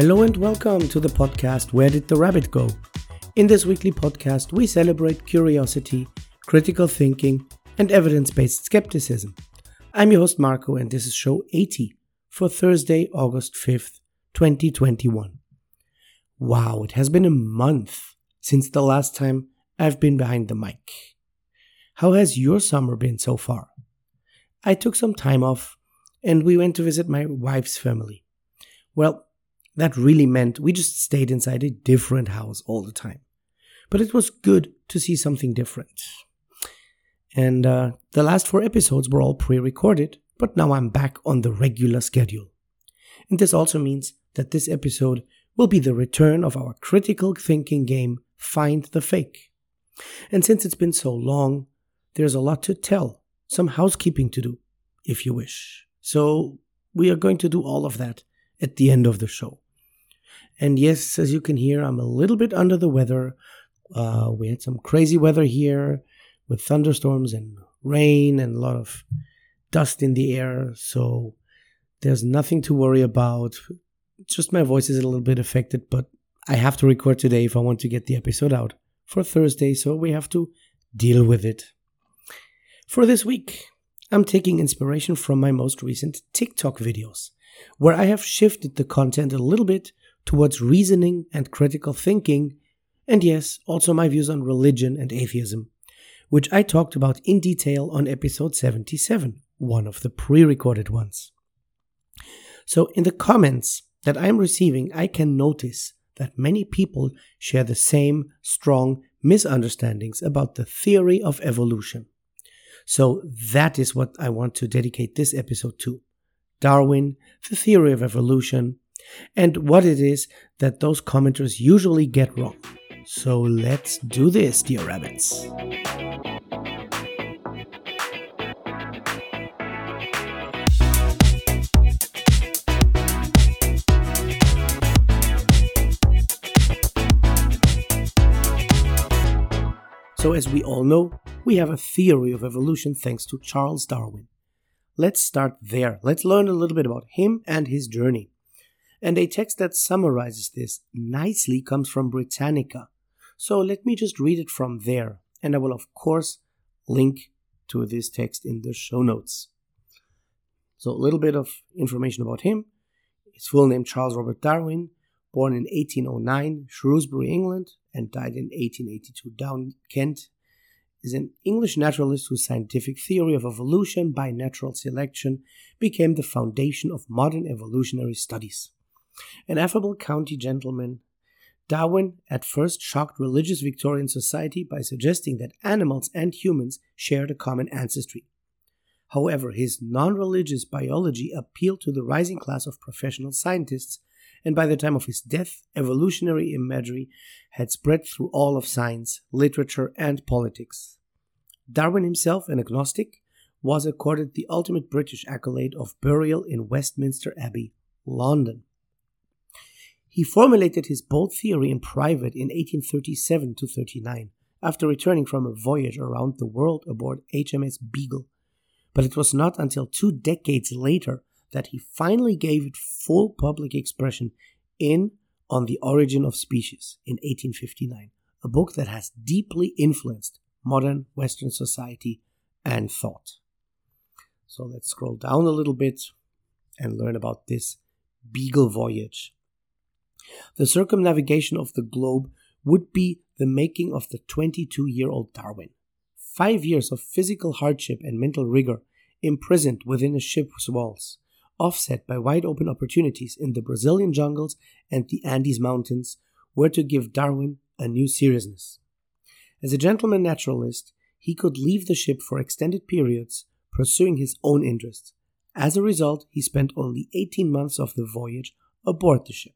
Hello and welcome to the podcast Where Did the Rabbit Go? In this weekly podcast, we celebrate curiosity, critical thinking, and evidence based skepticism. I'm your host Marco, and this is show 80 for Thursday, August 5th, 2021. Wow, it has been a month since the last time I've been behind the mic. How has your summer been so far? I took some time off and we went to visit my wife's family. Well, that really meant we just stayed inside a different house all the time. But it was good to see something different. And uh, the last four episodes were all pre recorded, but now I'm back on the regular schedule. And this also means that this episode will be the return of our critical thinking game, Find the Fake. And since it's been so long, there's a lot to tell, some housekeeping to do, if you wish. So we are going to do all of that at the end of the show. And yes, as you can hear, I'm a little bit under the weather. Uh, we had some crazy weather here with thunderstorms and rain and a lot of dust in the air. So there's nothing to worry about. Just my voice is a little bit affected, but I have to record today if I want to get the episode out for Thursday. So we have to deal with it. For this week, I'm taking inspiration from my most recent TikTok videos, where I have shifted the content a little bit towards reasoning and critical thinking, and yes, also my views on religion and atheism, which I talked about in detail on episode 77, one of the pre recorded ones. So, in the comments that I am receiving, I can notice that many people share the same strong misunderstandings about the theory of evolution. So, that is what I want to dedicate this episode to Darwin, the theory of evolution, and what it is that those commenters usually get wrong. So let's do this, dear rabbits. So, as we all know, we have a theory of evolution thanks to Charles Darwin. Let's start there. Let's learn a little bit about him and his journey. And a text that summarizes this nicely comes from Britannica. So let me just read it from there, and I will, of course, link to this text in the show notes. So, a little bit of information about him. His full name Charles Robert Darwin, born in 1809, Shrewsbury, England, and died in 1882, Down, Kent, is an English naturalist whose scientific theory of evolution by natural selection became the foundation of modern evolutionary studies. An affable county gentleman, Darwin at first shocked religious Victorian society by suggesting that animals and humans shared a common ancestry. However, his non religious biology appealed to the rising class of professional scientists, and by the time of his death, evolutionary imagery had spread through all of science, literature, and politics. Darwin himself, an agnostic, was accorded the ultimate British accolade of burial in Westminster Abbey, London. He formulated his bold theory in private in 1837 to 39 after returning from a voyage around the world aboard HMS Beagle. But it was not until two decades later that he finally gave it full public expression in On the Origin of Species in 1859, a book that has deeply influenced modern Western society and thought. So let's scroll down a little bit and learn about this Beagle voyage. The circumnavigation of the globe would be the making of the 22 year old Darwin. Five years of physical hardship and mental rigor imprisoned within a ship's walls, offset by wide open opportunities in the Brazilian jungles and the Andes Mountains, were to give Darwin a new seriousness. As a gentleman naturalist, he could leave the ship for extended periods, pursuing his own interests. As a result, he spent only 18 months of the voyage aboard the ship.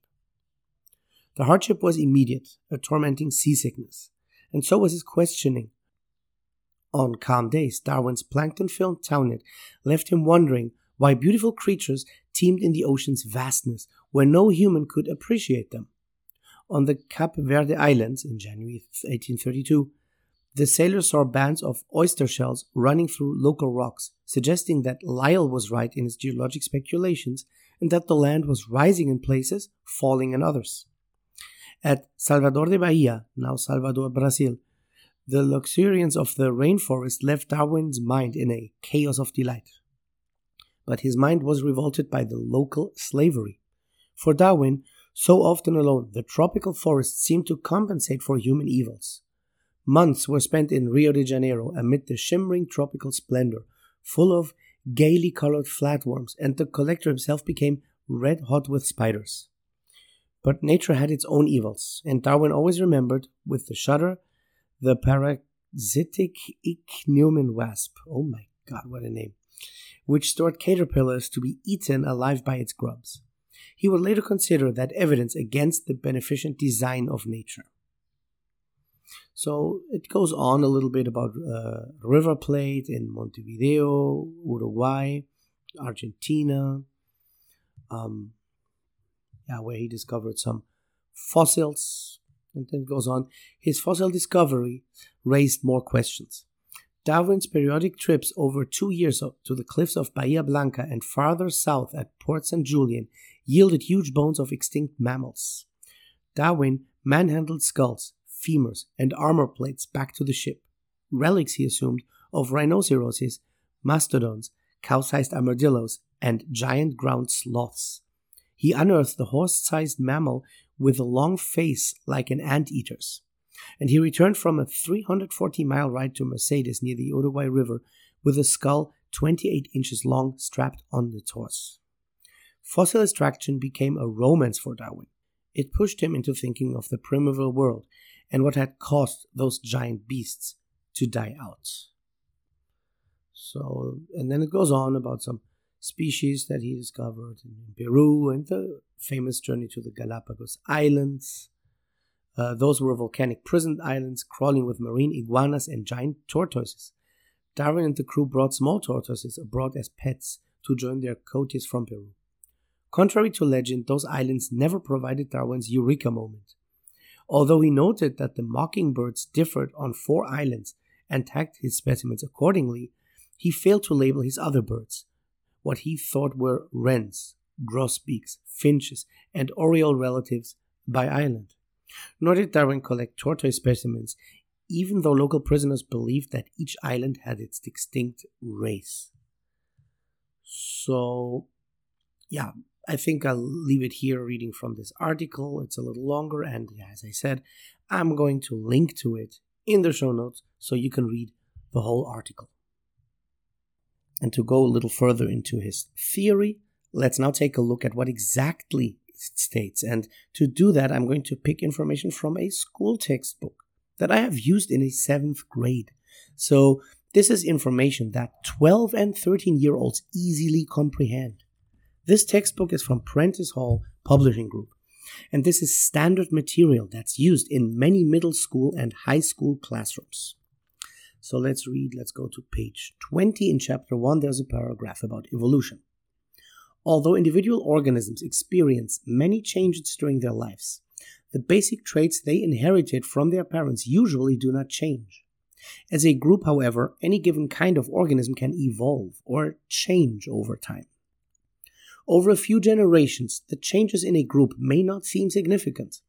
The hardship was immediate, a tormenting seasickness, and so was his questioning. On calm days, Darwin's plankton filled townet left him wondering why beautiful creatures teemed in the ocean's vastness where no human could appreciate them. On the Cape Verde Islands in January 1832, the sailors saw bands of oyster shells running through local rocks, suggesting that Lyell was right in his geologic speculations and that the land was rising in places, falling in others. At Salvador de Bahia, now Salvador, Brazil, the luxuriance of the rainforest left Darwin's mind in a chaos of delight. But his mind was revolted by the local slavery. For Darwin, so often alone, the tropical forests seemed to compensate for human evils. Months were spent in Rio de Janeiro amid the shimmering tropical splendor, full of gaily colored flatworms, and the collector himself became red hot with spiders. But nature had its own evils, and Darwin always remembered, with the shudder, the parasitic ichneumon wasp. Oh my god, what a name! Which stored caterpillars to be eaten alive by its grubs. He would later consider that evidence against the beneficent design of nature. So it goes on a little bit about uh, River Plate in Montevideo, Uruguay, Argentina, um, where he discovered some fossils. And then goes on. His fossil discovery raised more questions. Darwin's periodic trips over two years to the cliffs of Bahia Blanca and farther south at Port St. Julian yielded huge bones of extinct mammals. Darwin manhandled skulls, femurs, and armor plates back to the ship, relics, he assumed, of rhinoceroses, mastodons, cow sized armadillos, and giant ground sloths he unearthed the horse sized mammal with a long face like an anteater's. And he returned from a 340 mile ride to Mercedes near the Uruguay River with a skull 28 inches long strapped on its horse. Fossil extraction became a romance for Darwin. It pushed him into thinking of the primeval world and what had caused those giant beasts to die out. So, and then it goes on about some species that he discovered in Peru and the famous journey to the Galapagos Islands. Uh, those were volcanic prison islands crawling with marine iguanas and giant tortoises. Darwin and the crew brought small tortoises abroad as pets to join their coatis from Peru. Contrary to legend, those islands never provided Darwin's eureka moment. Although he noted that the mockingbirds differed on four islands and tagged his specimens accordingly, he failed to label his other birds, what he thought were wrens, grosbeaks, finches, and oriole relatives by island. Nor did Darwin collect tortoise specimens, even though local prisoners believed that each island had its distinct race. So, yeah, I think I'll leave it here reading from this article. It's a little longer, and as I said, I'm going to link to it in the show notes so you can read the whole article. And to go a little further into his theory, let's now take a look at what exactly it states. And to do that, I'm going to pick information from a school textbook that I have used in a seventh grade. So this is information that 12 and 13 year olds easily comprehend. This textbook is from Prentice Hall Publishing Group, and this is standard material that's used in many middle school and high school classrooms. So let's read, let's go to page 20 in chapter 1. There's a paragraph about evolution. Although individual organisms experience many changes during their lives, the basic traits they inherited from their parents usually do not change. As a group, however, any given kind of organism can evolve or change over time. Over a few generations, the changes in a group may not seem significant,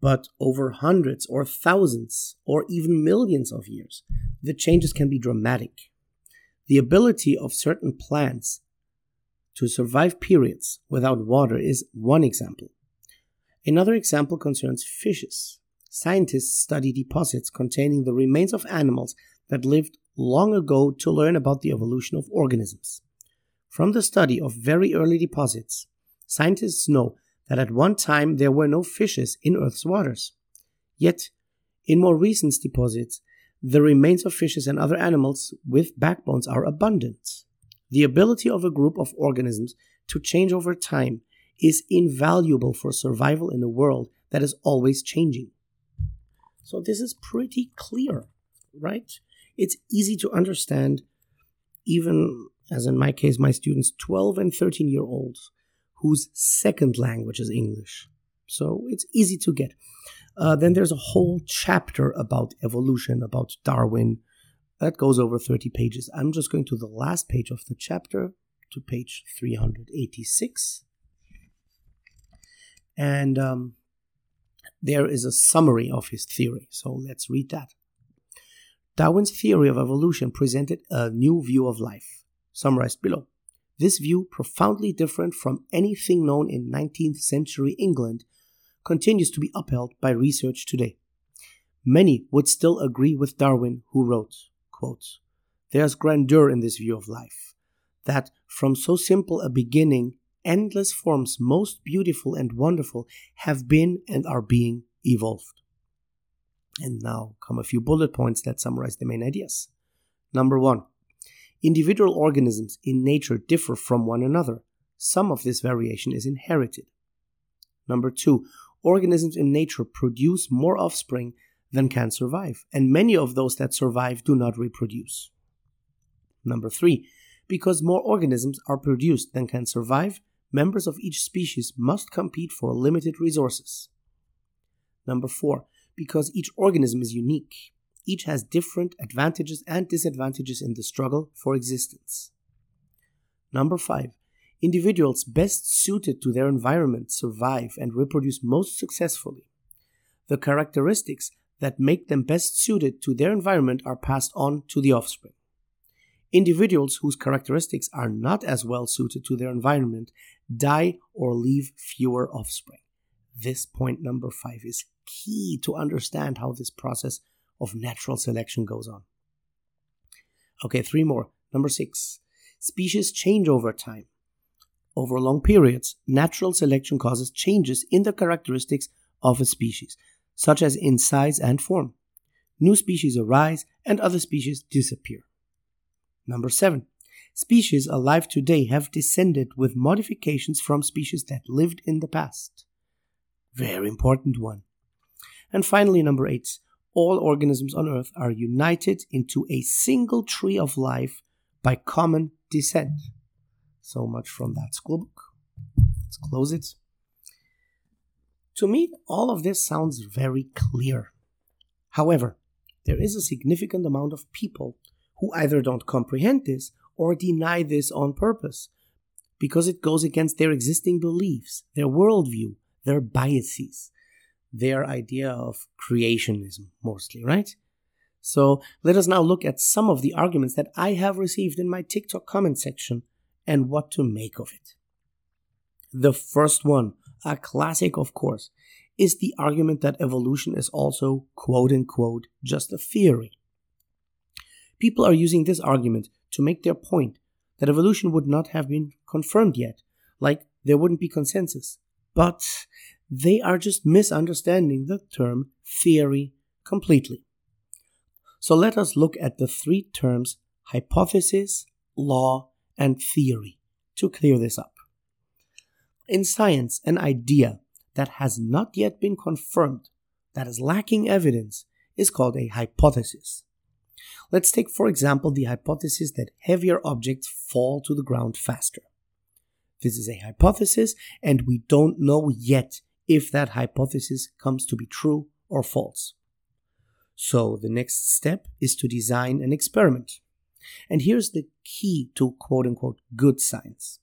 but over hundreds or thousands or even millions of years, the changes can be dramatic. The ability of certain plants to survive periods without water is one example. Another example concerns fishes. Scientists study deposits containing the remains of animals that lived long ago to learn about the evolution of organisms. From the study of very early deposits, scientists know that at one time there were no fishes in Earth's waters. Yet, in more recent deposits, the remains of fishes and other animals with backbones are abundant. The ability of a group of organisms to change over time is invaluable for survival in a world that is always changing. So, this is pretty clear, right? It's easy to understand, even as in my case, my students, 12 and 13 year olds, whose second language is English. So it's easy to get. Uh, then there's a whole chapter about evolution, about Darwin. That goes over 30 pages. I'm just going to the last page of the chapter to page 386. And um, there is a summary of his theory. So let's read that. Darwin's theory of evolution presented a new view of life, summarized below. This view, profoundly different from anything known in 19th century England, continues to be upheld by research today. Many would still agree with Darwin, who wrote, quote, There's grandeur in this view of life, that from so simple a beginning, endless forms most beautiful and wonderful have been and are being evolved. And now come a few bullet points that summarize the main ideas. Number one, individual organisms in nature differ from one another. Some of this variation is inherited. Number two, organisms in nature produce more offspring than can survive, and many of those that survive do not reproduce. Number three, because more organisms are produced than can survive, members of each species must compete for limited resources. Number four, because each organism is unique, each has different advantages and disadvantages in the struggle for existence. Number five, individuals best suited to their environment survive and reproduce most successfully. The characteristics that make them best suited to their environment are passed on to the offspring. Individuals whose characteristics are not as well suited to their environment die or leave fewer offspring. This point number five is key to understand how this process of natural selection goes on. Okay, three more. Number six species change over time. Over long periods, natural selection causes changes in the characteristics of a species, such as in size and form. New species arise and other species disappear. Number seven, species alive today have descended with modifications from species that lived in the past. Very important one. And finally, number eight, all organisms on Earth are united into a single tree of life by common descent. So much from that school book. Let's close it. To me, all of this sounds very clear. However, there is a significant amount of people who either don't comprehend this or deny this on purpose because it goes against their existing beliefs, their worldview, their biases, their idea of creationism, mostly, right? So let us now look at some of the arguments that I have received in my TikTok comment section and what to make of it. The first one, a classic of course, is the argument that evolution is also quote unquote just a theory. People are using this argument to make their point that evolution would not have been confirmed yet, like there wouldn't be consensus. But they are just misunderstanding the term theory completely. So let us look at the three terms hypothesis, law, and theory to clear this up. In science, an idea that has not yet been confirmed, that is lacking evidence, is called a hypothesis. Let's take, for example, the hypothesis that heavier objects fall to the ground faster. This is a hypothesis, and we don't know yet if that hypothesis comes to be true or false. So the next step is to design an experiment. And here's the key to quote unquote good science.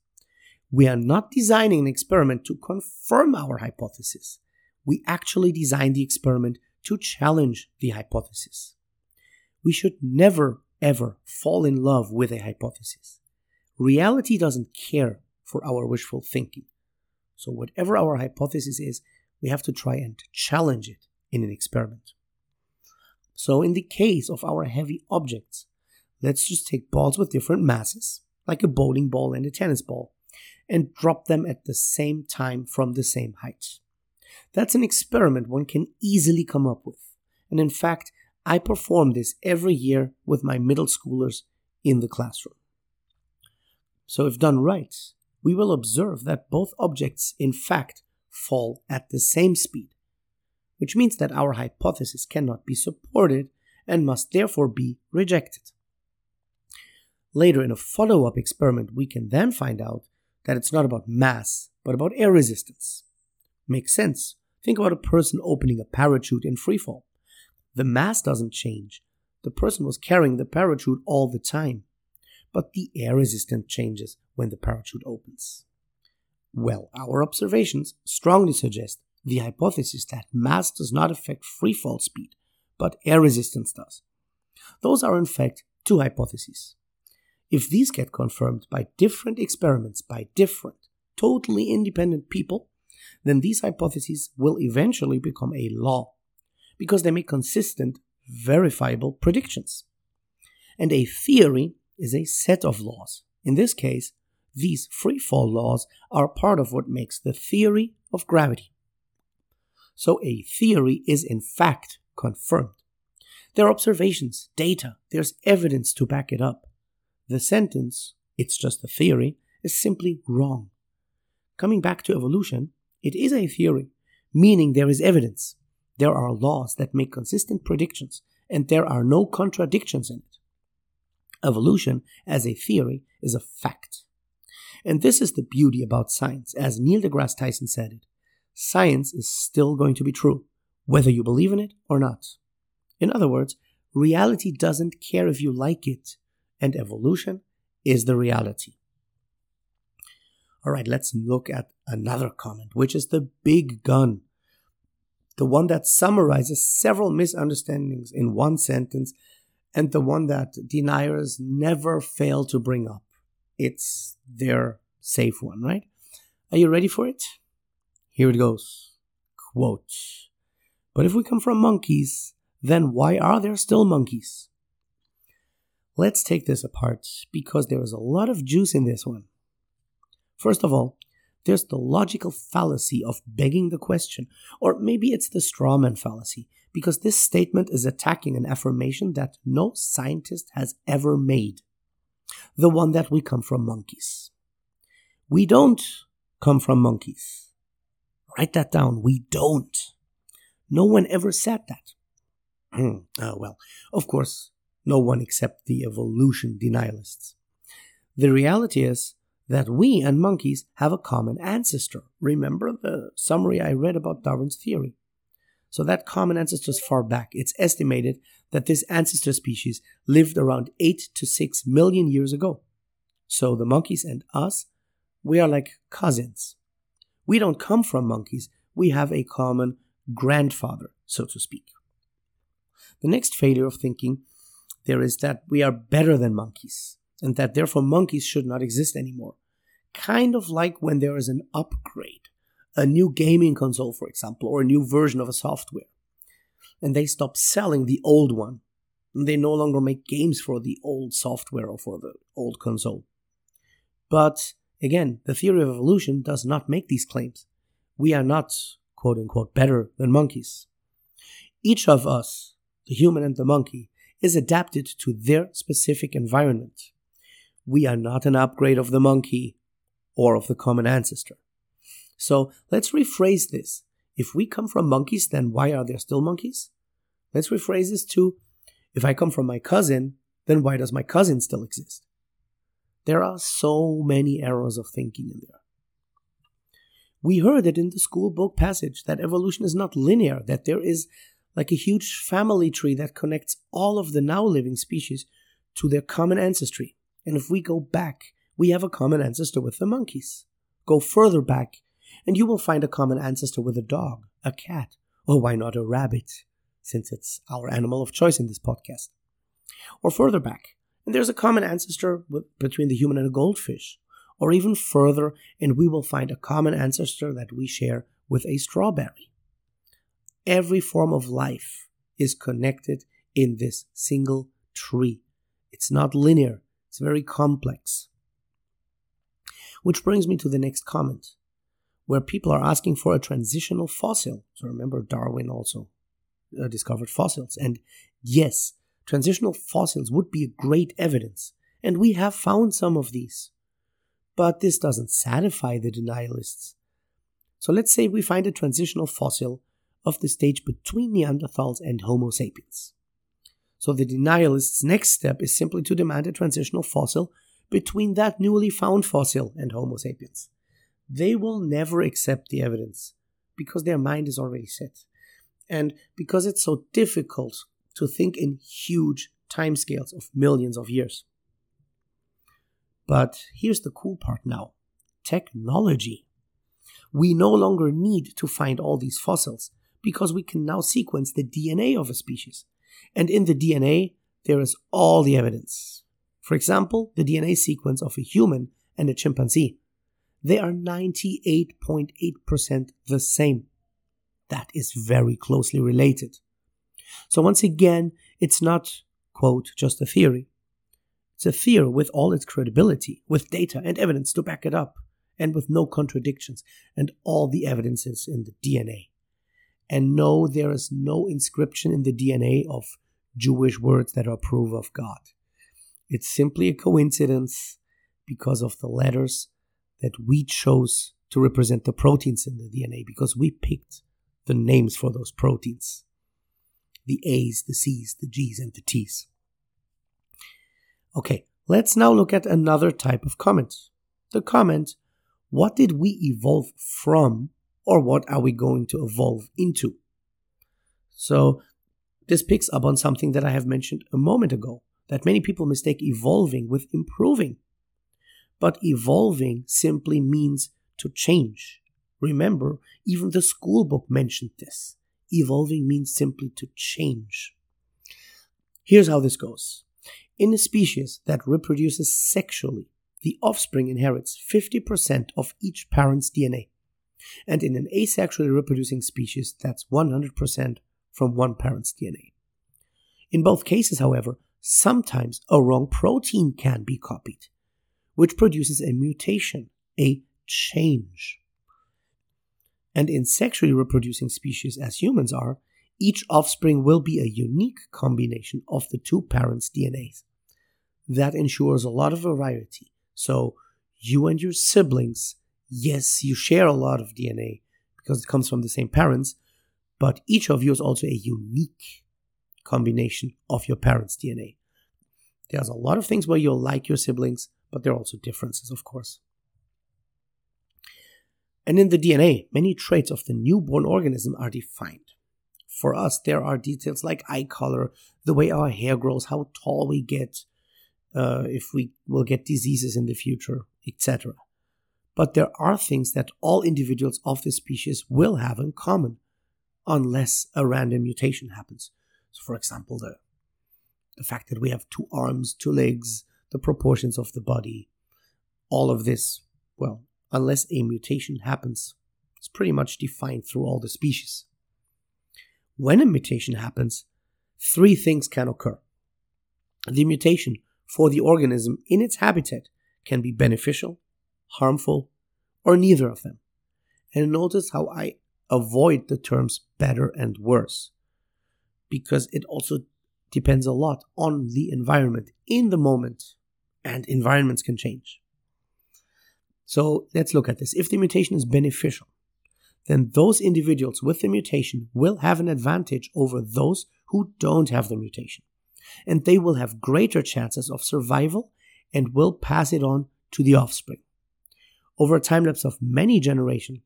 We are not designing an experiment to confirm our hypothesis. We actually design the experiment to challenge the hypothesis. We should never, ever fall in love with a hypothesis. Reality doesn't care for our wishful thinking. So, whatever our hypothesis is, we have to try and challenge it in an experiment. So, in the case of our heavy objects, let's just take balls with different masses, like a bowling ball and a tennis ball, and drop them at the same time from the same height. That's an experiment one can easily come up with. And in fact, I perform this every year with my middle schoolers in the classroom. So, if done right, we will observe that both objects, in fact, fall at the same speed, which means that our hypothesis cannot be supported and must therefore be rejected. Later, in a follow up experiment, we can then find out that it's not about mass, but about air resistance. Makes sense. Think about a person opening a parachute in freefall. The mass doesn't change. The person was carrying the parachute all the time but the air resistance changes when the parachute opens. Well, our observations strongly suggest the hypothesis that mass does not affect free fall speed, but air resistance does. Those are, in fact, two hypotheses. If these get confirmed by different experiments by different, totally independent people, then these hypotheses will eventually become a law because they make consistent, verifiable predictions. And a theory is a set of laws. In this case, these free fall laws are part of what makes the theory of gravity. So a theory is in fact confirmed. There are observations, data, there's evidence to back it up. The sentence, it's just a theory, is simply wrong. Coming back to evolution, it is a theory, meaning there is evidence. There are laws that make consistent predictions, and there are no contradictions in it. Evolution, as a theory, is a fact. And this is the beauty about science, as Neil deGrasse Tyson said it. Science is still going to be true, whether you believe in it or not. In other words, reality doesn't care if you like it, and evolution is the reality. All right, let's look at another comment, which is the big gun. The one that summarizes several misunderstandings in one sentence, and the one that deniers never fail to bring up. It's their safe one, right? Are you ready for it? Here it goes. Quote But if we come from monkeys, then why are there still monkeys? Let's take this apart because there is a lot of juice in this one. First of all, there's the logical fallacy of begging the question, or maybe it's the strawman fallacy, because this statement is attacking an affirmation that no scientist has ever made the one that we come from monkeys. We don't come from monkeys. Write that down. We don't. No one ever said that. uh, well, of course, no one except the evolution denialists. The reality is that we and monkeys have a common ancestor. Remember the summary I read about Darwin's theory? So that common ancestor is far back. It's estimated that this ancestor species lived around 8 to 6 million years ago. So the monkeys and us, we are like cousins. We don't come from monkeys, we have a common grandfather, so to speak. The next failure of thinking there is that we are better than monkeys, and that therefore monkeys should not exist anymore. Kind of like when there is an upgrade, a new gaming console, for example, or a new version of a software, and they stop selling the old one. And they no longer make games for the old software or for the old console. But again, the theory of evolution does not make these claims. We are not, quote unquote, better than monkeys. Each of us, the human and the monkey, is adapted to their specific environment. We are not an upgrade of the monkey or of the common ancestor. So let's rephrase this. If we come from monkeys, then why are there still monkeys? Let's rephrase this to if I come from my cousin, then why does my cousin still exist? There are so many errors of thinking in there. We heard it in the school book passage that evolution is not linear, that there is like a huge family tree that connects all of the now living species to their common ancestry. And if we go back, we have a common ancestor with the monkeys. Go further back, and you will find a common ancestor with a dog, a cat, or why not a rabbit, since it's our animal of choice in this podcast. Or further back, and there's a common ancestor with, between the human and a goldfish. Or even further, and we will find a common ancestor that we share with a strawberry every form of life is connected in this single tree. It's not linear, it's very complex. Which brings me to the next comment, where people are asking for a transitional fossil. So remember, Darwin also uh, discovered fossils. And yes, transitional fossils would be great evidence, and we have found some of these. But this doesn't satisfy the denialists. So let's say we find a transitional fossil of the stage between Neanderthals and Homo sapiens. So the denialists' next step is simply to demand a transitional fossil between that newly found fossil and Homo sapiens. They will never accept the evidence because their mind is already set. And because it's so difficult to think in huge timescales of millions of years. But here's the cool part now technology. We no longer need to find all these fossils because we can now sequence the DNA of a species. And in the DNA, there is all the evidence. For example, the DNA sequence of a human and a chimpanzee. They are 98.8% the same. That is very closely related. So once again, it's not, quote, just a theory. It's a theory with all its credibility, with data and evidence to back it up, and with no contradictions, and all the evidences in the DNA. And no, there is no inscription in the DNA of Jewish words that are proof of God. It's simply a coincidence because of the letters that we chose to represent the proteins in the DNA because we picked the names for those proteins the A's, the C's, the G's, and the T's. Okay, let's now look at another type of comment. The comment, what did we evolve from, or what are we going to evolve into? So, this picks up on something that I have mentioned a moment ago that many people mistake evolving with improving. But evolving simply means to change. Remember, even the school book mentioned this. Evolving means simply to change. Here's how this goes. In a species that reproduces sexually, the offspring inherits 50% of each parent's DNA. And in an asexually reproducing species, that's 100% from one parent's DNA. In both cases, however, sometimes a wrong protein can be copied, which produces a mutation, a change. And in sexually reproducing species, as humans are, each offspring will be a unique combination of the two parents' DNAs. That ensures a lot of variety. So, you and your siblings, yes, you share a lot of DNA because it comes from the same parents, but each of you is also a unique combination of your parents' DNA. There's a lot of things where you'll like your siblings, but there are also differences, of course. And in the DNA, many traits of the newborn organism are defined. For us, there are details like eye color, the way our hair grows, how tall we get, uh, if we will get diseases in the future, etc. But there are things that all individuals of the species will have in common, unless a random mutation happens. So, for example, the, the fact that we have two arms, two legs, the proportions of the body, all of this, well, unless a mutation happens, it's pretty much defined through all the species. When a mutation happens, three things can occur. The mutation for the organism in its habitat can be beneficial, harmful, or neither of them. And notice how I avoid the terms better and worse because it also depends a lot on the environment in the moment, and environments can change. So let's look at this. If the mutation is beneficial, then those individuals with the mutation will have an advantage over those who don't have the mutation. And they will have greater chances of survival and will pass it on to the offspring. Over a time lapse of many generations,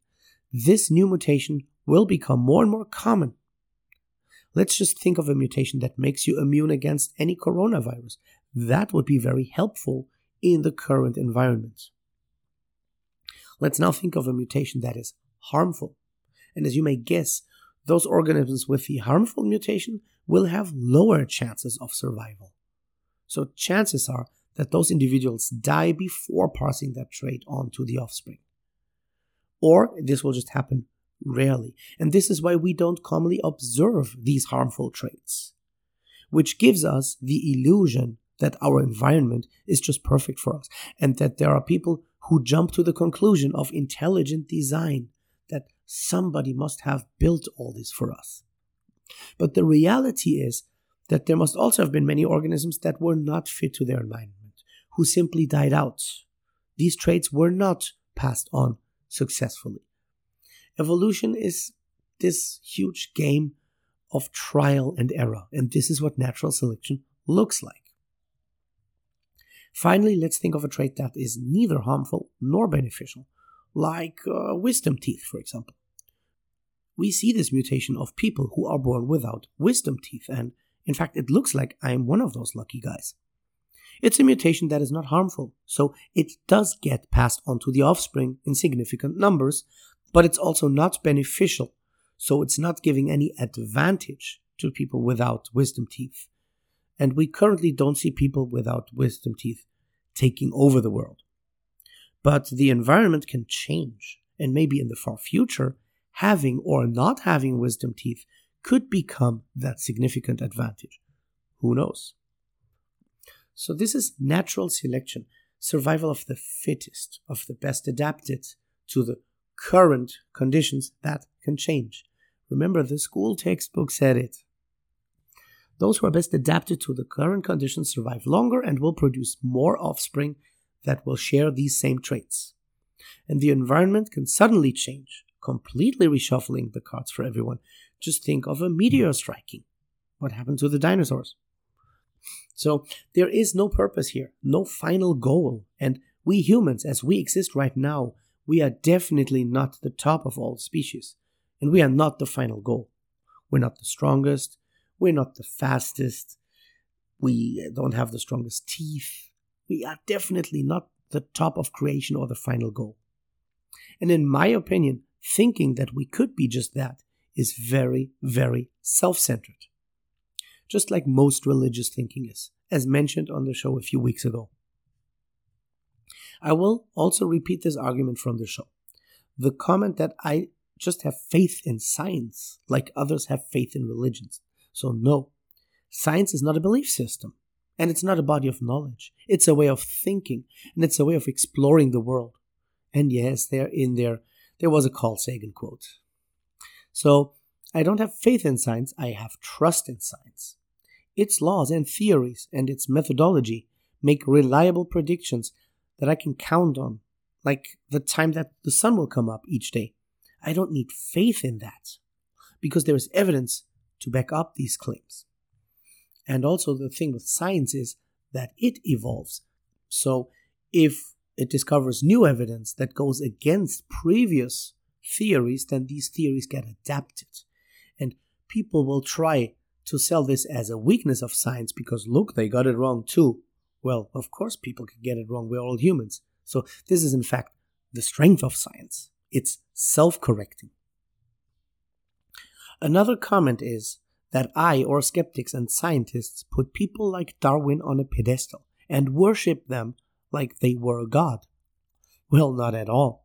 this new mutation will become more and more common Let's just think of a mutation that makes you immune against any coronavirus. That would be very helpful in the current environment. Let's now think of a mutation that is harmful. And as you may guess, those organisms with the harmful mutation will have lower chances of survival. So chances are that those individuals die before passing that trait on to the offspring. Or this will just happen Rarely. And this is why we don't commonly observe these harmful traits, which gives us the illusion that our environment is just perfect for us and that there are people who jump to the conclusion of intelligent design that somebody must have built all this for us. But the reality is that there must also have been many organisms that were not fit to their environment, who simply died out. These traits were not passed on successfully. Evolution is this huge game of trial and error, and this is what natural selection looks like. Finally, let's think of a trait that is neither harmful nor beneficial, like uh, wisdom teeth, for example. We see this mutation of people who are born without wisdom teeth, and in fact, it looks like I am one of those lucky guys. It's a mutation that is not harmful, so it does get passed on to the offspring in significant numbers, but it's also not beneficial, so it's not giving any advantage to people without wisdom teeth. And we currently don't see people without wisdom teeth taking over the world. But the environment can change, and maybe in the far future, having or not having wisdom teeth could become that significant advantage. Who knows? So, this is natural selection, survival of the fittest, of the best adapted to the current conditions that can change. Remember, the school textbook said it. Those who are best adapted to the current conditions survive longer and will produce more offspring that will share these same traits. And the environment can suddenly change, completely reshuffling the cards for everyone. Just think of a meteor striking. What happened to the dinosaurs? So there is no purpose here, no final goal. And we humans, as we exist right now, we are definitely not the top of all species. And we are not the final goal. We're not the strongest. We're not the fastest. We don't have the strongest teeth. We are definitely not the top of creation or the final goal. And in my opinion, thinking that we could be just that is very, very self centered just like most religious thinking is, as mentioned on the show a few weeks ago. I will also repeat this argument from the show. The comment that I just have faith in science, like others have faith in religions. So, no, science is not a belief system, and it's not a body of knowledge. It's a way of thinking, and it's a way of exploring the world. And yes, there in there, there was a Carl Sagan quote. So, I don't have faith in science, I have trust in science. Its laws and theories and its methodology make reliable predictions that I can count on, like the time that the sun will come up each day. I don't need faith in that because there is evidence to back up these claims. And also, the thing with science is that it evolves. So, if it discovers new evidence that goes against previous theories, then these theories get adapted. And people will try to sell this as a weakness of science because look, they got it wrong too. Well, of course, people can get it wrong. We're all humans. So, this is in fact the strength of science. It's self correcting. Another comment is that I, or skeptics and scientists, put people like Darwin on a pedestal and worship them like they were a god. Well, not at all.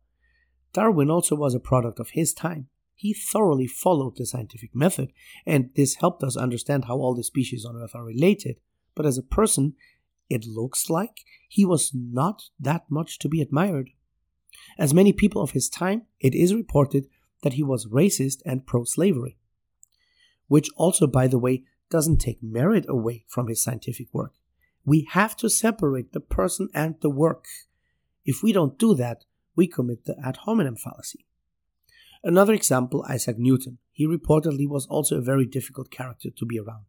Darwin also was a product of his time. He thoroughly followed the scientific method, and this helped us understand how all the species on Earth are related. But as a person, it looks like he was not that much to be admired. As many people of his time, it is reported that he was racist and pro slavery. Which also, by the way, doesn't take merit away from his scientific work. We have to separate the person and the work. If we don't do that, we commit the ad hominem fallacy. Another example, Isaac Newton. He reportedly was also a very difficult character to be around.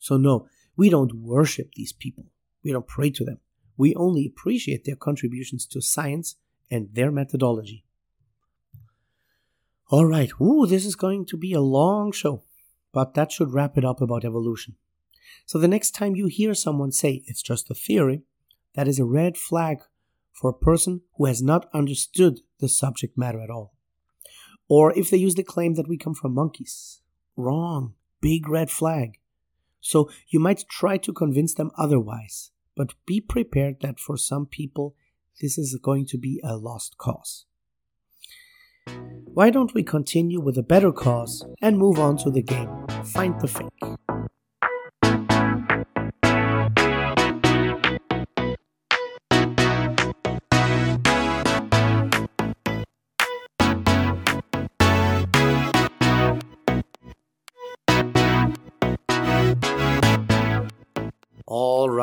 So, no, we don't worship these people. We don't pray to them. We only appreciate their contributions to science and their methodology. All right, ooh, this is going to be a long show, but that should wrap it up about evolution. So, the next time you hear someone say it's just a theory, that is a red flag for a person who has not understood the subject matter at all. Or if they use the claim that we come from monkeys. Wrong. Big red flag. So you might try to convince them otherwise, but be prepared that for some people this is going to be a lost cause. Why don't we continue with a better cause and move on to the game Find the Fake?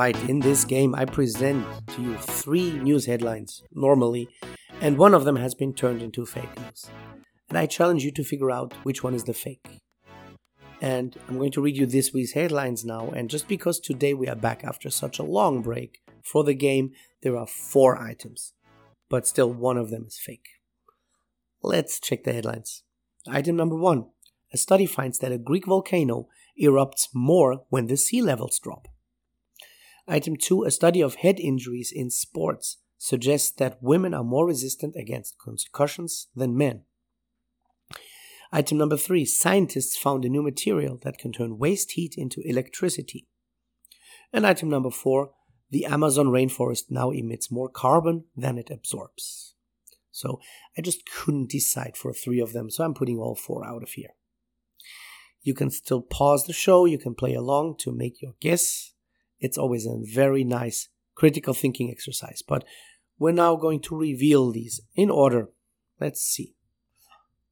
Right, in this game, I present to you three news headlines normally, and one of them has been turned into fake news. And I challenge you to figure out which one is the fake. And I'm going to read you this week's headlines now. And just because today we are back after such a long break for the game, there are four items, but still one of them is fake. Let's check the headlines. Item number one A study finds that a Greek volcano erupts more when the sea levels drop. Item 2 A study of head injuries in sports suggests that women are more resistant against concussions than men. Item number 3 Scientists found a new material that can turn waste heat into electricity. And item number 4 The Amazon rainforest now emits more carbon than it absorbs. So I just couldn't decide for three of them, so I'm putting all four out of here. You can still pause the show, you can play along to make your guess. It's always a very nice critical thinking exercise. But we're now going to reveal these in order. Let's see.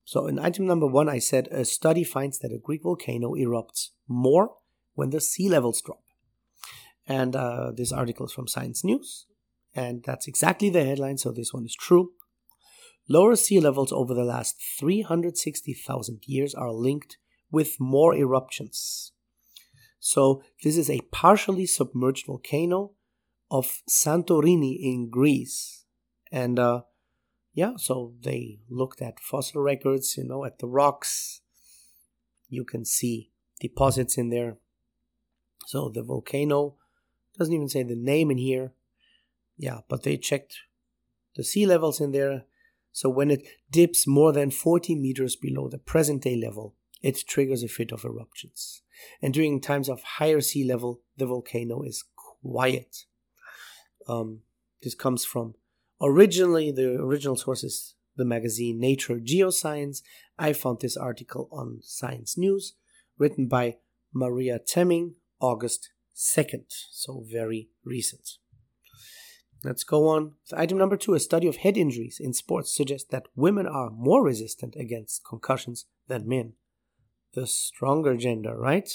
So, in item number one, I said a study finds that a Greek volcano erupts more when the sea levels drop. And uh, this article is from Science News, and that's exactly the headline, so this one is true. Lower sea levels over the last 360,000 years are linked with more eruptions. So, this is a partially submerged volcano of Santorini in Greece. And uh, yeah, so they looked at fossil records, you know, at the rocks. You can see deposits in there. So the volcano doesn't even say the name in here. Yeah, but they checked the sea levels in there. So when it dips more than 40 meters below the present day level, it triggers a fit of eruptions. And during times of higher sea level, the volcano is quiet. Um, this comes from originally the original source is the magazine Nature Geoscience. I found this article on Science News, written by Maria Temming, August 2nd, so very recent. Let's go on. Item number two A study of head injuries in sports suggests that women are more resistant against concussions than men. The stronger gender, right?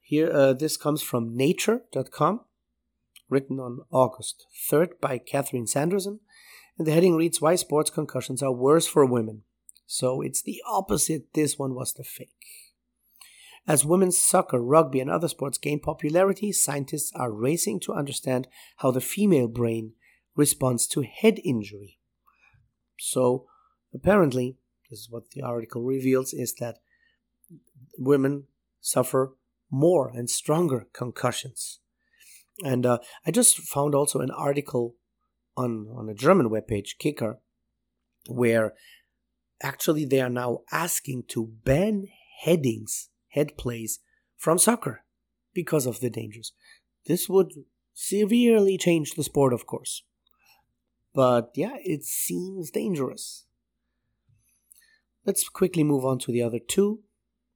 Here, uh, this comes from nature.com written on August 3rd by Katharine Sanderson. And the heading reads Why Sports Concussions Are Worse for Women. So it's the opposite. This one was the fake. As women's soccer, rugby, and other sports gain popularity, scientists are racing to understand how the female brain responds to head injury. So, apparently, this is what the article reveals is that women suffer more and stronger concussions and uh, I just found also an article on, on a German webpage, Kicker, where actually they are now asking to ban headings, head plays from soccer because of the dangers. This would severely change the sport, of course. But yeah, it seems dangerous. Let's quickly move on to the other two,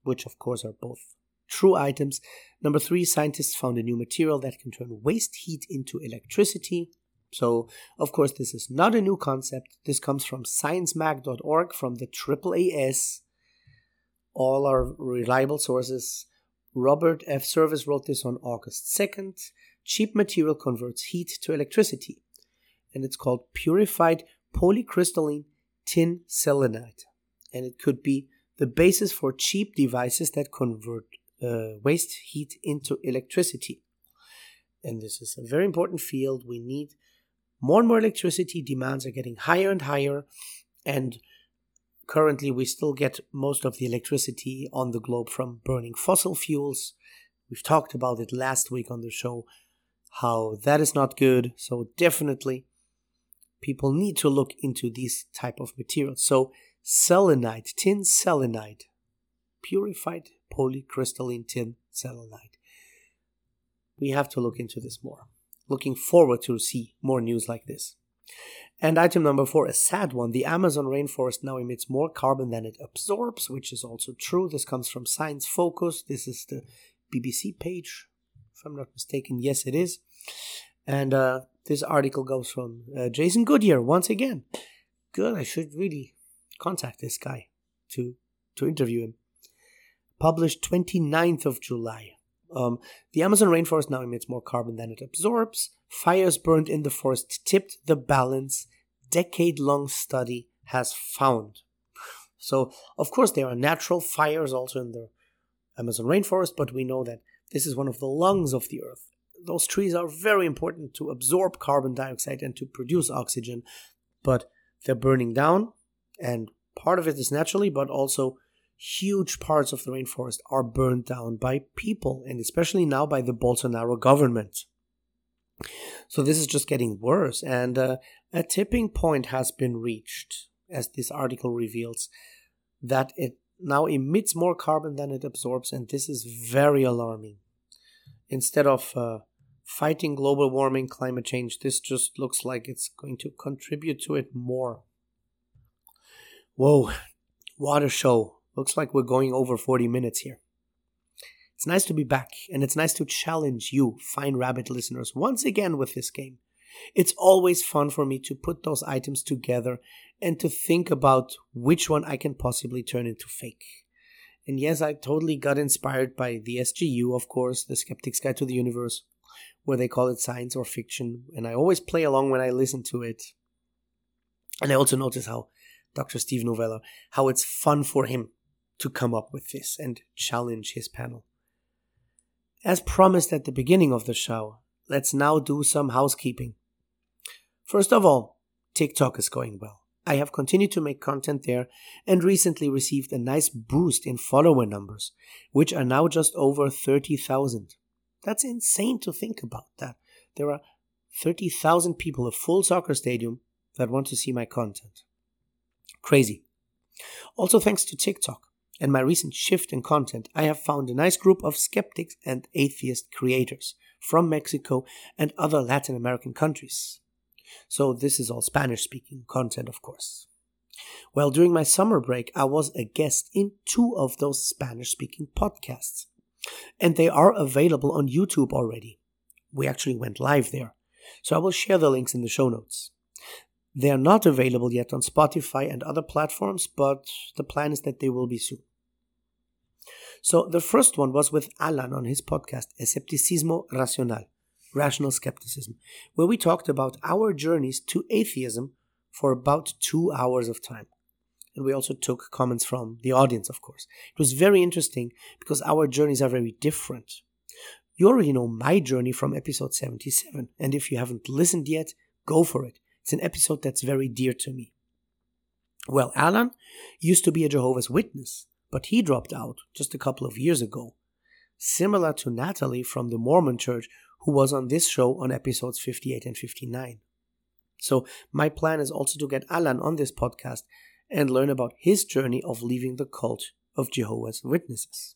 which of course are both true items. Number three, scientists found a new material that can turn waste heat into electricity. So, of course, this is not a new concept. This comes from sciencemag.org from the AAAS. All are reliable sources. Robert F. Service wrote this on August 2nd. Cheap material converts heat to electricity, and it's called purified polycrystalline tin selenide. And it could be the basis for cheap devices that convert uh, waste heat into electricity. And this is a very important field. We need more and more electricity. Demands are getting higher and higher. And currently, we still get most of the electricity on the globe from burning fossil fuels. We've talked about it last week on the show, how that is not good. So, definitely, people need to look into these type of materials. So, selenide, tin selenide, purified polycrystalline tin selenide. We have to look into this more. Looking forward to see more news like this. And item number four, a sad one. The Amazon rainforest now emits more carbon than it absorbs, which is also true. This comes from Science Focus. This is the BBC page, if I'm not mistaken. Yes, it is. And uh, this article goes from uh, Jason Goodyer once again. Good. I should really contact this guy to to interview him published 29th of July. Um, the Amazon rainforest now emits more carbon than it absorbs. Fires burned in the forest tipped the balance, decade long study has found. So, of course, there are natural fires also in the Amazon rainforest, but we know that this is one of the lungs of the earth. Those trees are very important to absorb carbon dioxide and to produce oxygen, but they're burning down, and part of it is naturally, but also huge parts of the rainforest are burned down by people, and especially now by the Bolsonaro government. So this is just getting worse, and uh, a tipping point has been reached, as this article reveals, that it now emits more carbon than it absorbs, and this is very alarming. Instead of uh, fighting global warming, climate change, this just looks like it's going to contribute to it more. Whoa, a show. Looks like we're going over 40 minutes here. It's nice to be back, and it's nice to challenge you, fine rabbit listeners, once again with this game. It's always fun for me to put those items together and to think about which one I can possibly turn into fake. And yes, I totally got inspired by the SGU, of course, the Skeptic's Guide to the Universe, where they call it science or fiction, and I always play along when I listen to it. And I also notice how Dr. Steve Novella, how it's fun for him to come up with this and challenge his panel. As promised at the beginning of the show, let's now do some housekeeping. First of all, TikTok is going well. I have continued to make content there and recently received a nice boost in follower numbers, which are now just over 30,000. That's insane to think about that. There are 30,000 people, a full soccer stadium, that want to see my content. Crazy. Also, thanks to TikTok and my recent shift in content, I have found a nice group of skeptics and atheist creators from Mexico and other Latin American countries. So, this is all Spanish speaking content, of course. Well, during my summer break, I was a guest in two of those Spanish speaking podcasts, and they are available on YouTube already. We actually went live there, so I will share the links in the show notes. They are not available yet on Spotify and other platforms, but the plan is that they will be soon. So the first one was with Alan on his podcast, Escepticismo Racional, Rational Skepticism, where we talked about our journeys to atheism for about two hours of time. And we also took comments from the audience, of course. It was very interesting because our journeys are very different. You already know my journey from episode 77, and if you haven't listened yet, go for it. It's an episode that's very dear to me. Well, Alan used to be a Jehovah's Witness, but he dropped out just a couple of years ago. Similar to Natalie from the Mormon Church, who was on this show on episodes 58 and 59. So, my plan is also to get Alan on this podcast and learn about his journey of leaving the cult of Jehovah's Witnesses.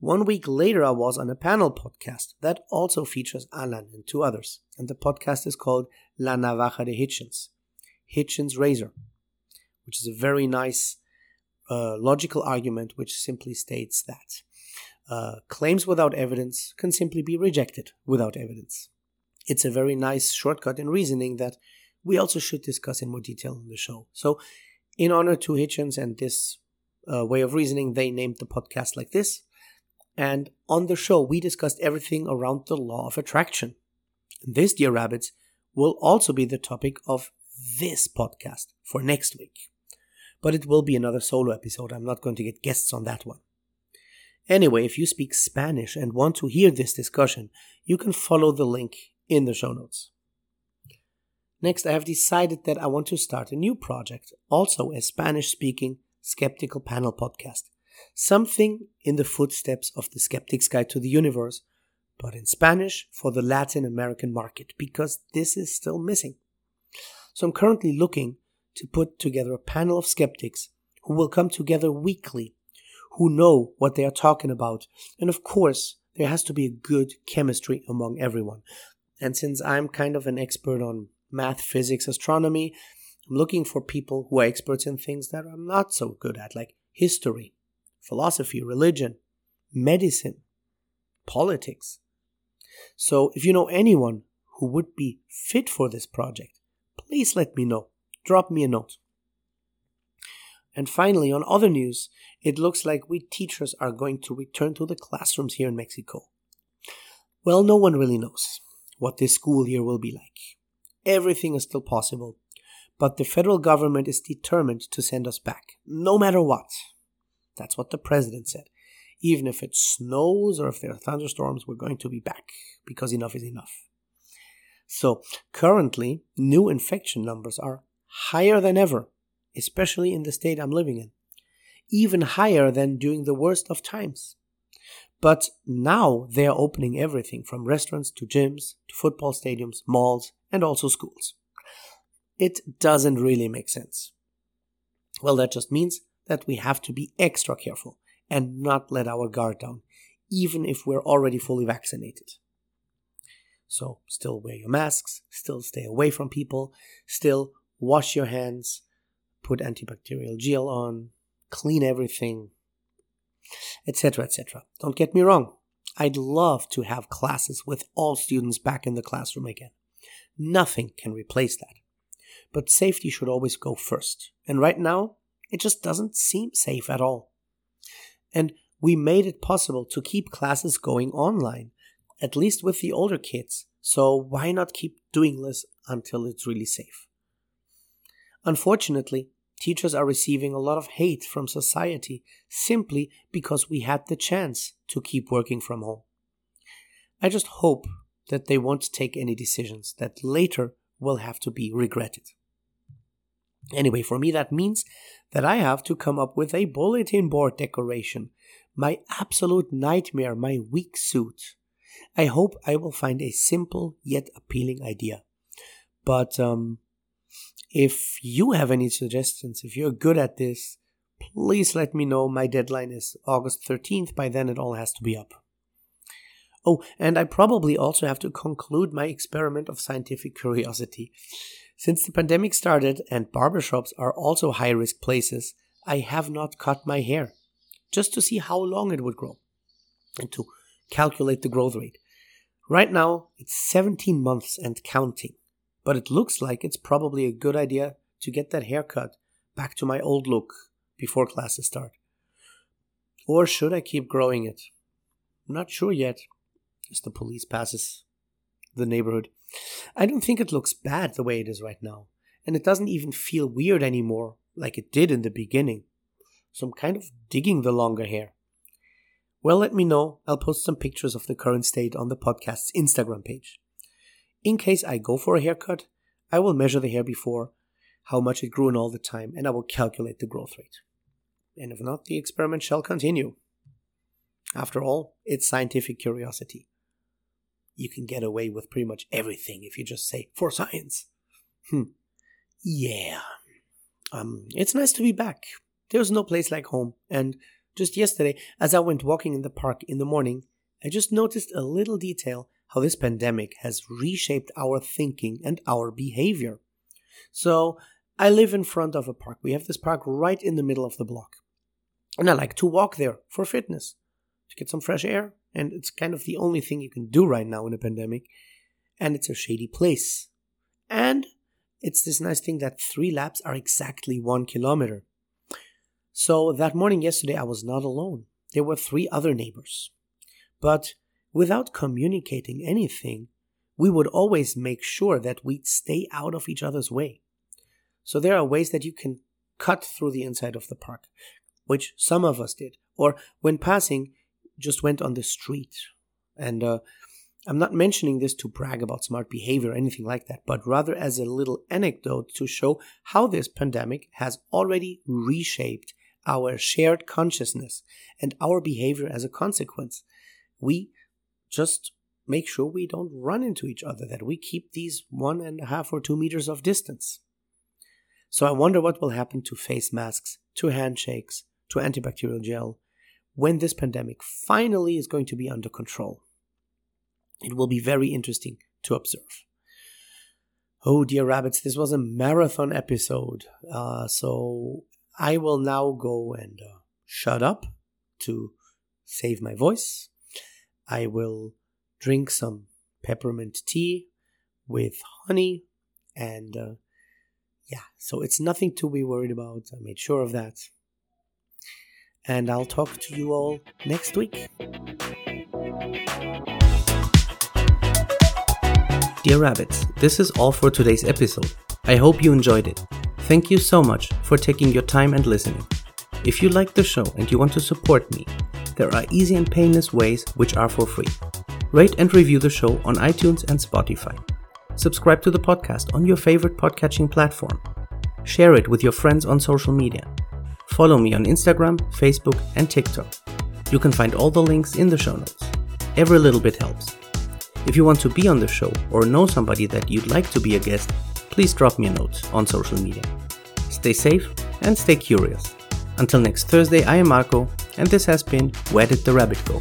One week later, I was on a panel podcast that also features Alan and two others, and the podcast is called La Navaja de Hitchens, Hitchens Razor, which is a very nice uh, logical argument which simply states that uh, claims without evidence can simply be rejected without evidence. It's a very nice shortcut in reasoning that we also should discuss in more detail in the show. So, in honor to Hitchens and this uh, way of reasoning, they named the podcast like this and on the show, we discussed everything around the law of attraction. This, dear rabbits, will also be the topic of this podcast for next week. But it will be another solo episode. I'm not going to get guests on that one. Anyway, if you speak Spanish and want to hear this discussion, you can follow the link in the show notes. Next, I have decided that I want to start a new project, also a Spanish speaking skeptical panel podcast something in the footsteps of the Skeptic's Guide to the Universe, but in Spanish for the Latin American market, because this is still missing. So I'm currently looking to put together a panel of skeptics who will come together weekly, who know what they are talking about, and of course, there has to be a good chemistry among everyone. And since I'm kind of an expert on math, physics, astronomy, I'm looking for people who are experts in things that I'm not so good at, like history, philosophy, religion, medicine, politics. So if you know anyone who would be fit for this project, please let me know. Drop me a note. And finally, on other news, it looks like we teachers are going to return to the classrooms here in Mexico. Well, no one really knows what this school year will be like. Everything is still possible, but the federal government is determined to send us back, no matter what. That's what the president said. Even if it snows or if there are thunderstorms, we're going to be back because enough is enough. So, currently, new infection numbers are higher than ever, especially in the state I'm living in, even higher than during the worst of times. But now they are opening everything from restaurants to gyms to football stadiums, malls, and also schools. It doesn't really make sense. Well, that just means that we have to be extra careful and not let our guard down, even if we're already fully vaccinated. So, still wear your masks, still stay away from people, still wash your hands, put antibacterial gel on, clean everything, etc., etc. Don't get me wrong, I'd love to have classes with all students back in the classroom again. Nothing can replace that. But safety should always go first. And right now, it just doesn't seem safe at all. And we made it possible to keep classes going online, at least with the older kids. So why not keep doing this until it's really safe? Unfortunately, teachers are receiving a lot of hate from society simply because we had the chance to keep working from home. I just hope that they won't take any decisions that later will have to be regretted. Anyway, for me, that means that I have to come up with a bulletin board decoration, my absolute nightmare, my weak suit. I hope I will find a simple yet appealing idea. But um, if you have any suggestions, if you're good at this, please let me know. My deadline is August 13th. By then, it all has to be up. Oh, and I probably also have to conclude my experiment of scientific curiosity. Since the pandemic started and barbershops are also high risk places, I have not cut my hair just to see how long it would grow and to calculate the growth rate. Right now, it's 17 months and counting but it looks like it's probably a good idea to get that haircut back to my old look before classes start. Or should I keep growing it? I'm not sure yet, as the police passes the neighborhood. I don't think it looks bad the way it is right now, and it doesn't even feel weird anymore like it did in the beginning. So I'm kind of digging the longer hair. Well, let me know. I'll post some pictures of the current state on the podcast's Instagram page. In case I go for a haircut, I will measure the hair before, how much it grew in all the time, and I will calculate the growth rate. And if not, the experiment shall continue. After all, it's scientific curiosity. You can get away with pretty much everything if you just say, for science. Hmm. Yeah. Um, it's nice to be back. There's no place like home. And just yesterday, as I went walking in the park in the morning, I just noticed a little detail how this pandemic has reshaped our thinking and our behavior. So, I live in front of a park. We have this park right in the middle of the block. And I like to walk there for fitness, to get some fresh air. And it's kind of the only thing you can do right now in a pandemic. And it's a shady place. And it's this nice thing that three laps are exactly one kilometer. So that morning yesterday, I was not alone. There were three other neighbors. But without communicating anything, we would always make sure that we'd stay out of each other's way. So there are ways that you can cut through the inside of the park, which some of us did, or when passing, just went on the street. And uh, I'm not mentioning this to brag about smart behavior or anything like that, but rather as a little anecdote to show how this pandemic has already reshaped our shared consciousness and our behavior as a consequence. We just make sure we don't run into each other, that we keep these one and a half or two meters of distance. So I wonder what will happen to face masks, to handshakes, to antibacterial gel when this pandemic finally is going to be under control. It will be very interesting to observe. Oh, dear rabbits, this was a marathon episode. Uh, so I will now go and uh, shut up to save my voice I will drink some peppermint tea with honey and uh, yeah, so it's nothing to be worried about. I made sure of that. And I'll talk to you all next week. Dear Rabbits, this is all for today's episode. I hope you enjoyed it. Thank you so much for taking your time and listening. If you like the show and you want to support me, there are easy and painless ways which are for free. Rate and review the show on iTunes and Spotify. Subscribe to the podcast on your favorite podcatching platform. Share it with your friends on social media. Follow me on Instagram, Facebook, and TikTok. You can find all the links in the show notes. Every little bit helps. If you want to be on the show or know somebody that you'd like to be a guest, please drop me a note on social media. Stay safe and stay curious. Until next Thursday, I am Marco, and this has been Where Did the Rabbit Go?